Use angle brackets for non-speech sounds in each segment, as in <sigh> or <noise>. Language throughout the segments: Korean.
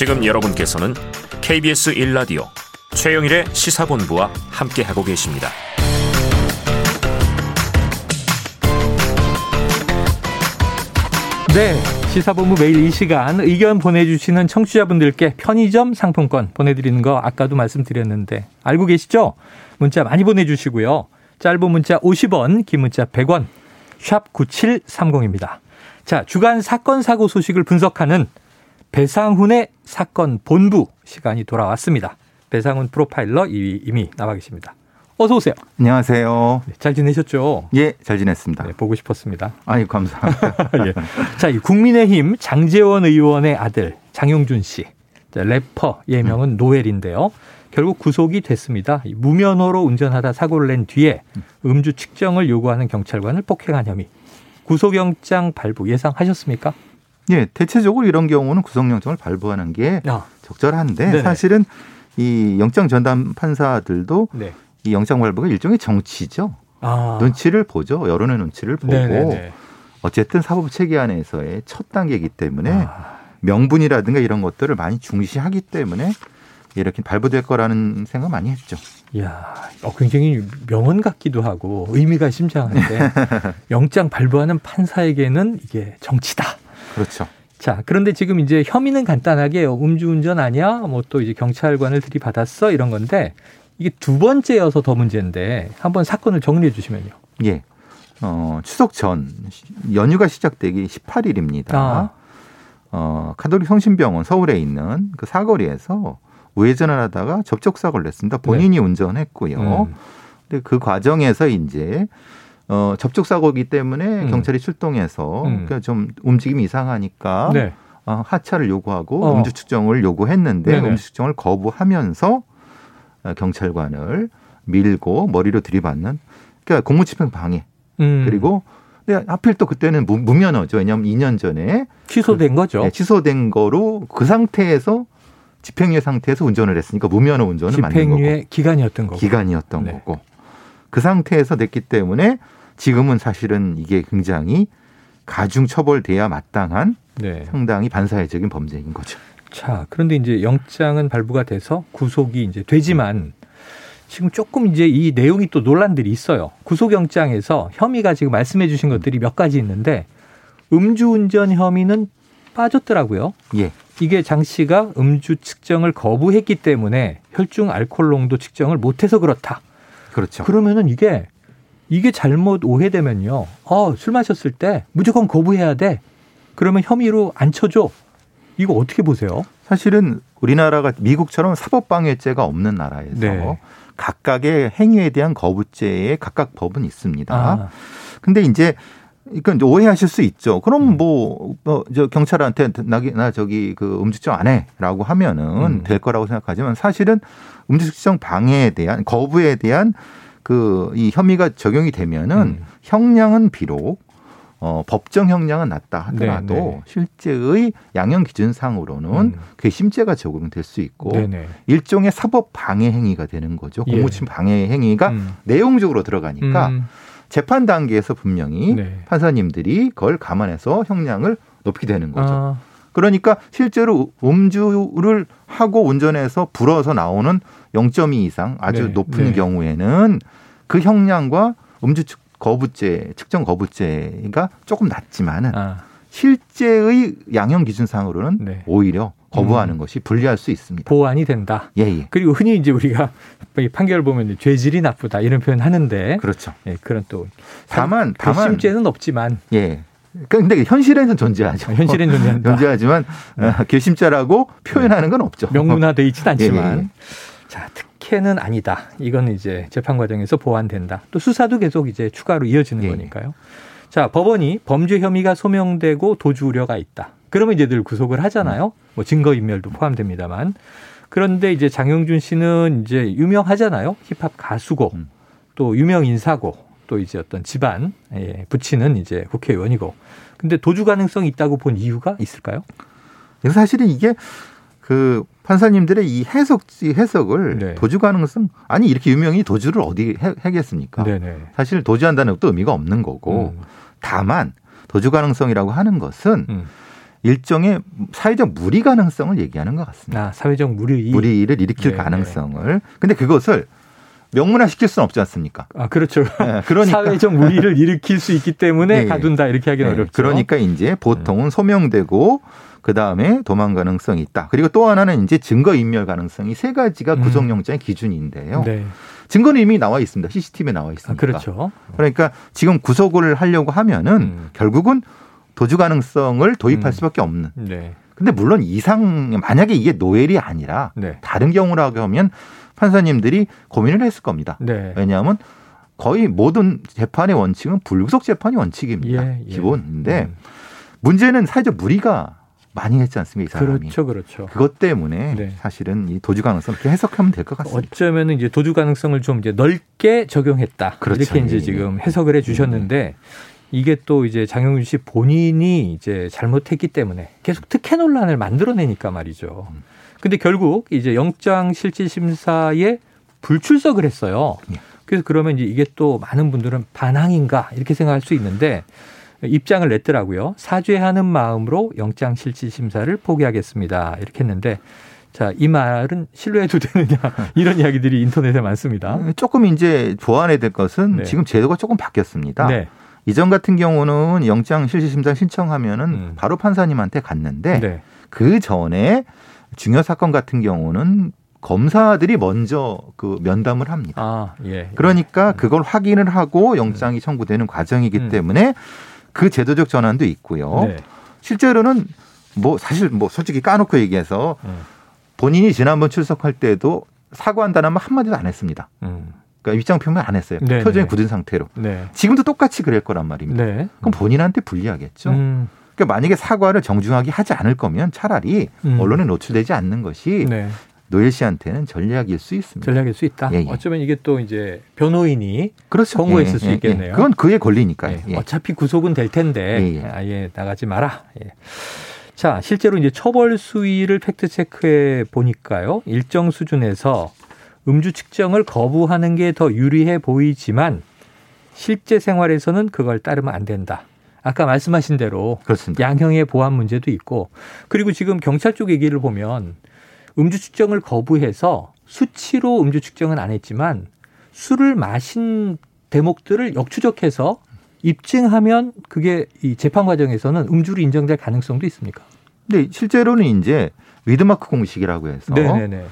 지금 여러분께서는 KBS 1라디오 최영일의 시사본부와 함께하고 계십니다. 네. 시사본부 매일 이 시간 의견 보내주시는 청취자분들께 편의점 상품권 보내드리는 거 아까도 말씀드렸는데 알고 계시죠? 문자 많이 보내주시고요. 짧은 문자 50원, 긴 문자 100원, 샵 9730입니다. 자, 주간 사건 사고 소식을 분석하는 배상훈의 사건 본부 시간이 돌아왔습니다. 배상훈 프로파일러 이미 나와 계십니다. 어서 오세요. 안녕하세요. 네, 잘 지내셨죠? 예, 잘 지냈습니다. 네, 보고 싶었습니다. 아니, 감사합니다. <laughs> 예. 자, 이 국민의힘 장재원 의원의 아들 장용준 씨. 자, 래퍼 예명은 음. 노엘인데요. 결국 구속이 됐습니다. 무면허로 운전하다 사고를 낸 뒤에 음주 측정을 요구하는 경찰관을 폭행한 혐의. 구속영장 발부 예상하셨습니까? 예, 대체적으로 이런 경우는 구속영장을 발부하는 게 아. 적절한데 네네. 사실은 이 영장 전담 판사들도 네. 이 영장 발부가 일종의 정치죠. 아. 눈치를 보죠. 여론의 눈치를 보고 네네네. 어쨌든 사법 체계 안에서의 첫 단계이기 때문에 아. 명분이라든가 이런 것들을 많이 중시하기 때문에 이렇게 발부될 거라는 생각 많이 했죠. 이야, 어, 굉장히 명언 같기도 하고 의미가 심장한데 <laughs> 영장 발부하는 판사에게는 이게 정치다. 그렇죠. 자, 그런데 지금 이제 혐의는 간단하게 음주운전 아니야? 뭐 또 이제 경찰관을 들이받았어? 이런 건데 이게 두 번째여서 더 문제인데 한번 사건을 정리해 주시면요. 예. 어, 추석 전 연휴가 시작되기 18일입니다. 아. 어, 카톨릭 성심병원 서울에 있는 그 사거리에서 우회전을 하다가 접촉 사고를 냈습니다. 본인이 네. 운전했고요. 음. 근데 그 과정에서 이제 어, 접촉 사고이기 때문에 음. 경찰이 출동해서 음. 그러니까 좀 움직임이 이상하니까 네. 어, 하차를 요구하고 어. 음주 측정을 요구했는데 네네. 음주 측정을 거부하면서 어, 경찰관을 밀고 머리로 들이받는 그러니까 공무집행 방해 음. 그리고 근데 하필 또 그때는 무, 무면허죠. 왜냐하면 2년 전에 취소된 그, 거죠. 네, 취소된 거로 그 상태에서 집행유예 상태에서 운전을 했으니까 무면허 운전은 맞는 거고. 집행유예 기간이었던 거고. 기간이었던 네. 거고. 그 상태에서 됐기 때문에 지금은 사실은 이게 굉장히 가중 처벌돼야 마땅한 네. 상당히 반사회적인 범죄인 거죠. 자, 그런데 이제 영장은 발부가 돼서 구속이 이제 되지만 지금 조금 이제 이 내용이 또 논란들이 있어요. 구속영장에서 혐의가 지금 말씀해 주신 것들이 몇 가지 있는데 음주운전 혐의는 빠졌더라고요. 예. 이게 장 씨가 음주 측정을 거부했기 때문에 혈중 알코올 농도 측정을 못해서 그렇다. 그렇죠. 그러면은 이게 이게 잘못 오해되면요. 어, 술 마셨을 때 무조건 거부해야 돼. 그러면 혐의로 안 쳐줘. 이거 어떻게 보세요? 사실은 우리나라가 미국처럼 사법방해죄가 없는 나라에서 네. 각각의 행위에 대한 거부죄에 각각 법은 있습니다. 아. 근데 이제 이건 오해하실 수 있죠. 그럼 음. 뭐, 뭐, 저 경찰한테 나, 나 저기 그 음주측정 안 해라고 하면은 음. 될 거라고 생각하지만 사실은 음주측정 방해에 대한 거부에 대한 그 이 혐의가 적용이 되면은 음. 형량은 비록 어, 법정 형량은 낮다 하더라도 네네. 네. 실제의 양형 기준상으로는 음. 괘씸죄가 적용될 수 있고 네네. 네. 일종의 사법 방해 행위가 되는 거죠. 예. 공무침 방해 행위가 음. 내용적으로 들어가니까 음. 재판 단계에서 분명히 네. 판사님들이 그걸 감안해서 형량을 높게 되는 거죠. 아. 그러니까 실제로 음주를 하고 운전해서 불어서 나오는 0.2 이상 아주 네. 높은 네. 경우에는 그 형량과 음주 거부죄, 측정 거부죄가 조금 낮지만은 아. 실제의 양형 기준상으로는 네. 오히려 거부하는 음. 것이 불리할 수 있습니다. 보완이 된다. 예, 예. 그리고 흔히 이제 우리가 판결 보면 죄질이 나쁘다 이런 표현 하는데 그렇죠. 예, 그런 또 다만 다만 심죄는 없지만 예. 근데 현실에는 존재하죠. 현실에는 존재한다. 존재하지만 네. 어, 괘씸죄라고 표현하는 건 없죠. 명문화돼 있지는 않지만 예, 예. 자 특혜는 아니다. 이건 이제 재판 과정에서 보완된다. 또 수사도 계속 이제 추가로 이어지는 예. 거니까요. 자 법원이 범죄 혐의가 소명되고 도주 우려가 있다. 그러면 이제 늘 구속을 하잖아요. 뭐 증거 인멸도 포함됩니다만. 그런데 이제 장영준 씨는 이제 유명하잖아요. 힙합 가수고 음. 또 유명 인사고 또 이제 어떤 집안 예, 부친은 이제 국회의원이고. 근데 도주 가능성이 있다고 본 이유가 있을까요? 사실은 이게 그 판사님들의 이 해석 해석을 네. 도주 가능성 아니 이렇게 유명이 도주를 어디 해, 겠습니까 사실 도주한다는 것도 의미가 없는 거고 음. 다만 도주 가능성이라고 하는 것은 음. 일종의 사회적 무리 가능성을 얘기하는 것 같습니다. 아, 사회적 무리. 무리를 일으킬 네, 가능성을. 근데 그것을 명문화 시킬 수는 없지 않습니까? 아, 그렇죠. 네, 그러니까 사회적 무리를 일으킬 수 있기 때문에 <laughs> 네. 가둔다 이렇게 하기는 네. 어렵죠. 그러니까 이제 보통은 소명되고 그 다음에 도망 가능성이 있다. 그리고 또 하나는 이제 증거 인멸 가능성이 세 가지가 음. 구속영장의 기준인데요. 네. 증거는 이미 나와 있습니다. CCTV에 나와 있습니다. 아, 그렇죠. 그러니까 지금 구속을 하려고 하면은 음. 결국은 도주 가능성을 도입할 음. 수밖에 없는. 네. 근데 물론 이상 만약에 이게 노엘이 아니라 네. 다른 경우라고 하면 판사님들이 고민을 했을 겁니다. 네. 왜냐하면 거의 모든 재판의 원칙은 불구속 재판이 원칙입니다. 예, 예. 기본인데 음. 문제는 사회적 무리가 많이 했지 않습니까? 이 사람이. 그렇죠, 그렇죠. 그것 때문에 네. 사실은 이 도주 가능성 이렇게 해석하면 될 것 같습니다. 어쩌면 이제 도주 가능성을 좀 이제 넓게 적용했다. 그렇죠. 이렇게 이제 예, 지금 예. 해석을 해 주셨는데 음. 이게 또 이제 장영준 씨 본인이 이제 잘못했기 때문에 계속 특혜 논란을 만들어내니까 말이죠. 음. 근데 결국 이제 영장 실질 심사에 불출석을 했어요. 예. 그래서 그러면 이제 이게 또 많은 분들은 반항인가 이렇게 생각할 수 있는데 입장을 냈더라고요. 사죄하는 마음으로 영장 실질 심사를 포기하겠습니다. 이렇게 했는데 자, 이 말은 신뢰해도 되느냐 <laughs> 이런 이야기들이 인터넷에 많습니다. 조금 이제 보완해야 될 것은 네. 지금 제도가 조금 바뀌었습니다. 네. 이전 같은 경우는 영장 실질심사 신청하면은 음. 바로 판사님한테 갔는데 네. 그 전에 중요 사건 같은 경우는 검사들이 먼저 그 면담을 합니다. 아, 예, 예. 그러니까 그걸 확인을 하고 영장이 음. 청구되는 과정이기 음. 때문에 그 제도적 전환도 있고요. 네. 실제로는 뭐 사실 뭐 솔직히 까놓고 얘기해서 음. 본인이 지난번 출석할 때도 사과한다는 말 한마디도 안 했습니다. 음. 그러니까 입장 표명 안 했어요. 네 표정이 네. 굳은 상태로. 네. 지금도 똑같이 그럴 거란 말입니다. 네. 그럼 본인한테 불리하겠죠. 음. 그러니까 만약에 사과를 정중하게 하지 않을 거면 차라리 음. 언론에 노출되지 않는 것이 네. 노엘 씨한테는 전략일 수 있습니다. 전략일 수 있다. 예, 예. 어쩌면 이게 또 이제 변호인이 그렇죠. 권고했을 예, 수 예, 예. 있겠네요. 그건 그의 권리니까요. 예. 어차피 구속은 될 텐데 아예 나가지 마라. 자, 실제로 이제 처벌 수위를 팩트 체크해 보니까요. 일정 수준에서 음주 측정을 거부하는 게 더 유리해 보이지만 실제 생활에서는 그걸 따르면 안 된다. 아까 말씀하신 대로 그렇습니다. 양형의 보안 문제도 있고 그리고 지금 경찰 쪽 얘기를 보면 음주 측정을 거부해서 수치로 음주 측정은 안 했지만 술을 마신 대목들을 역추적해서 입증하면 그게 이 재판 과정에서는 음주로 인정될 가능성도 있습니까? 네, 실제로는 이제 위드마크 공식이라고 해서 네네네.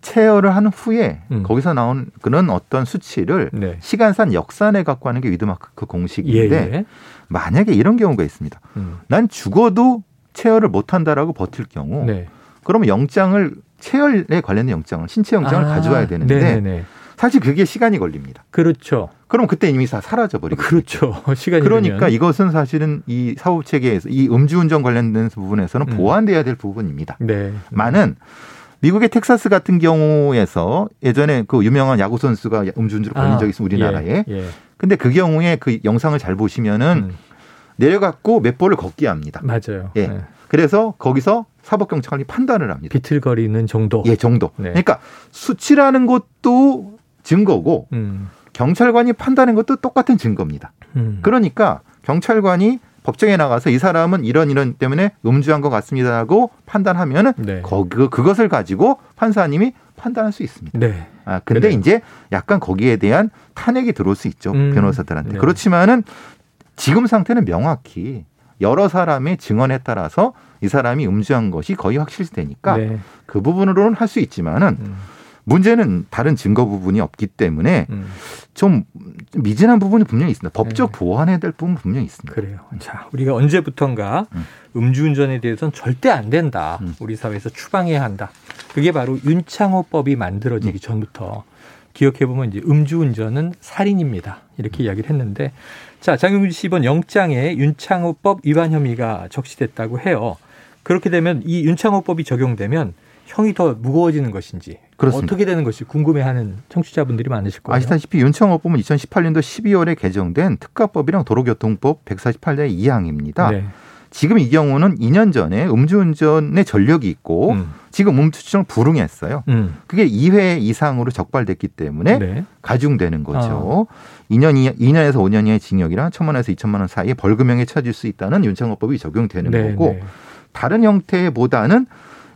체열을 한 후에 음. 거기서 나온 그런 어떤 수치를 네. 시간산 역산해 갖고 하는 게 위드마크 그 공식인데 예, 예. 만약에 이런 경우가 있습니다. 음. 난 죽어도 체열을 못 한다라고 버틸 경우 네. 그러면 영장을 체열에 관련된 영장을 신체 영장을 아, 가져와야 되는데 네네네. 사실 그게 시간이 걸립니다. 그렇죠. 그럼 그때 이미 다 사라져 버리고 그렇죠. <laughs> 시간이 그러니까 되면. 이것은 사실은 이 사법 체계에서 이 음주운전 관련된 부분에서는 음. 보완돼야 될 부분입니다. 네. 많은 미국의 텍사스 같은 경우에서 예전에 그 유명한 야구 선수가 음주운전으로 걸린 아, 적이 있습니다. 우리나라에. 예, 예. 근데 그 경우에 그 영상을 잘 보시면은 음. 내려갖고 몇 볼을 걷게 합니다. 맞아요. 예. 네. 그래서 거기서 사법 경찰이 판단을 합니다. 비틀거리는 정도. 예, 정도. 네. 그러니까 수치라는 것도 증거고 음. 경찰관이 판단한 것도 똑같은 증거입니다. 음. 그러니까 경찰관이 법정에 나가서 이 사람은 이런 이런 때문에 음주한 것 같습니다라고 판단하면은 네. 거, 그, 그것을 가지고 판사님이 판단할 수 있습니다. 네. 아 근데 그래요. 이제 약간 거기에 대한 탄핵이 들어올 수 있죠 음. 변호사들한테. 네. 그렇지만은 지금 상태는 명확히 여러 사람의 증언에 따라서 이 사람이 음주한 것이 거의 확실시 되니까 네. 그 부분으로는 할 수 있지만은. 음. 문제는 다른 증거 부분이 없기 때문에 음. 좀 미진한 부분이 분명히 있습니다. 법적 네. 보완해야 될 부분 은 분명히 있습니다. 그래요. 자, 우리가 언제부턴가 음. 주운전에 대해서는 절대 안 된다. 음. 우리 사회에서 추방해야 한다. 그게 바로 윤창호법이 만들어지기 음. 전부터 기억해 보면 이제 음주운전은 살인입니다. 이렇게 음. 이야기를 했는데 자, 장용준 씨 이번 영장에 윤창호법 위반 혐의가 적시됐다고 해요. 그렇게 되면 이 윤창호법이 적용되면 형이 더 무거워지는 것인지 그렇습니다. 어떻게 되는 것이 궁금해하는 청취자분들이 많으실 거예요. 아시다시피 윤창호 법은 2018년도 12월에 개정된 특가법이랑 도로교통법 148대 2항입니다. 네. 지금 이 경우는 2년 전에 음주운전의 전력이 있고 음. 지금 음주추정을 불응했어요. 음. 그게 2회 이상으로 적발됐기 때문에 네. 가중되는 거죠. 아. 2년 이 2년에서 5년 이하의 징역이랑 1천만 원에서 2천만 원 사이에 벌금형에 처질 수 있다는 윤창호법이 적용되는 네, 거고 네. 다른 형태보다는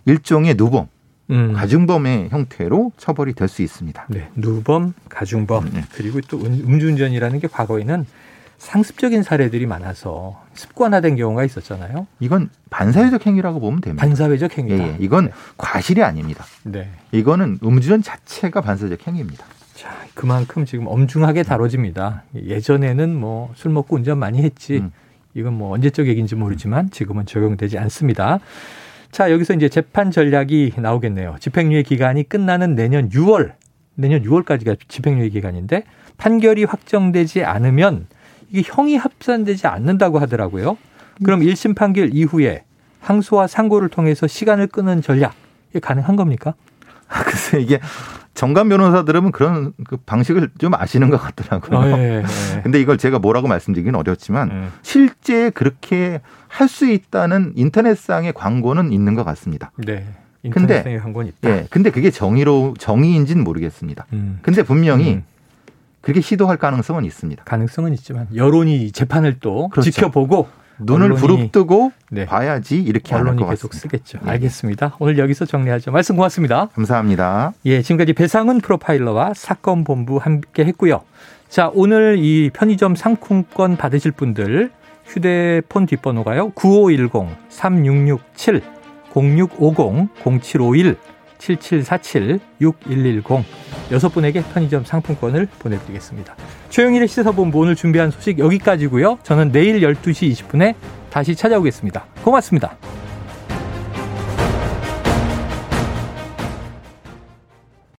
일종의 누범, 음. 가중범의 형태로 처벌이 될 수 있습니다. 네, 누범, 가중범 네. 그리고 또 음주운전이라는 게 과거에는 상습적인 사례들이 많아서 습관화된 경우가 있었잖아요. 이건 반사회적 행위라고 보면 됩니다. 반사회적 행위다. 예, 예. 이건 네. 과실이 아닙니다. 네. 이거는 음주운전 자체가 반사회적 행위입니다. 자, 그만큼 지금 엄중하게 다뤄집니다. 예전에는 뭐 술 먹고 운전 많이 했지. 음. 이건 뭐 언제적 얘기인지 모르지만 지금은 적용되지 않습니다. 자, 여기서 이제 재판 전략이 나오겠네요. 집행유예 기간이 끝나는 내년 6월, 내년 6월까지가 집행유예 기간인데 판결이 확정되지 않으면 이게 형이 합산되지 않는다고 하더라고요. 그럼 1심 판결 이후에 항소와 상고를 통해서 시간을 끄는 전략, 이게 가능한 겁니까? 글쎄 이게 정관 변호사들은 그런 그 방식을 좀 아시는 것 같더라고요. 어, 예, 예. <laughs> 근데 이걸 제가 뭐라고 말씀드리기는 어렵지만 예. 실제 그렇게 할 수 있다는 인터넷상의 광고는 있는 것 같습니다. 네. 인터넷상의 광고는 있다. 예. 근데 그게 정의로 정의인지는 모르겠습니다. 음. 근데 분명히 음. 그렇게 시도할 가능성은 있습니다. 가능성은 있지만 여론이 재판을 또 그렇죠. 지켜보고 눈을 부릅뜨고 네. 봐야지 이렇게 언론이 계속 쓰겠죠. 네. 알겠습니다. 오늘 여기서 정리하죠. 말씀 고맙습니다. 감사합니다. 예, 지금까지 배상훈 프로파일러와 사건 본부 함께 했고요. 자, 오늘 이 편의점 상품권 받으실 분들 휴대폰 뒷번호가요. 9510 3667 0650 0751 7747-6110 여섯 분에게 편의점 상품권을 보내드리겠습니다. 최영일의 시사본부 오늘 준비한 소식 여기까지고요. 저는 내일 12시 20분에 다시 찾아오겠습니다. 고맙습니다.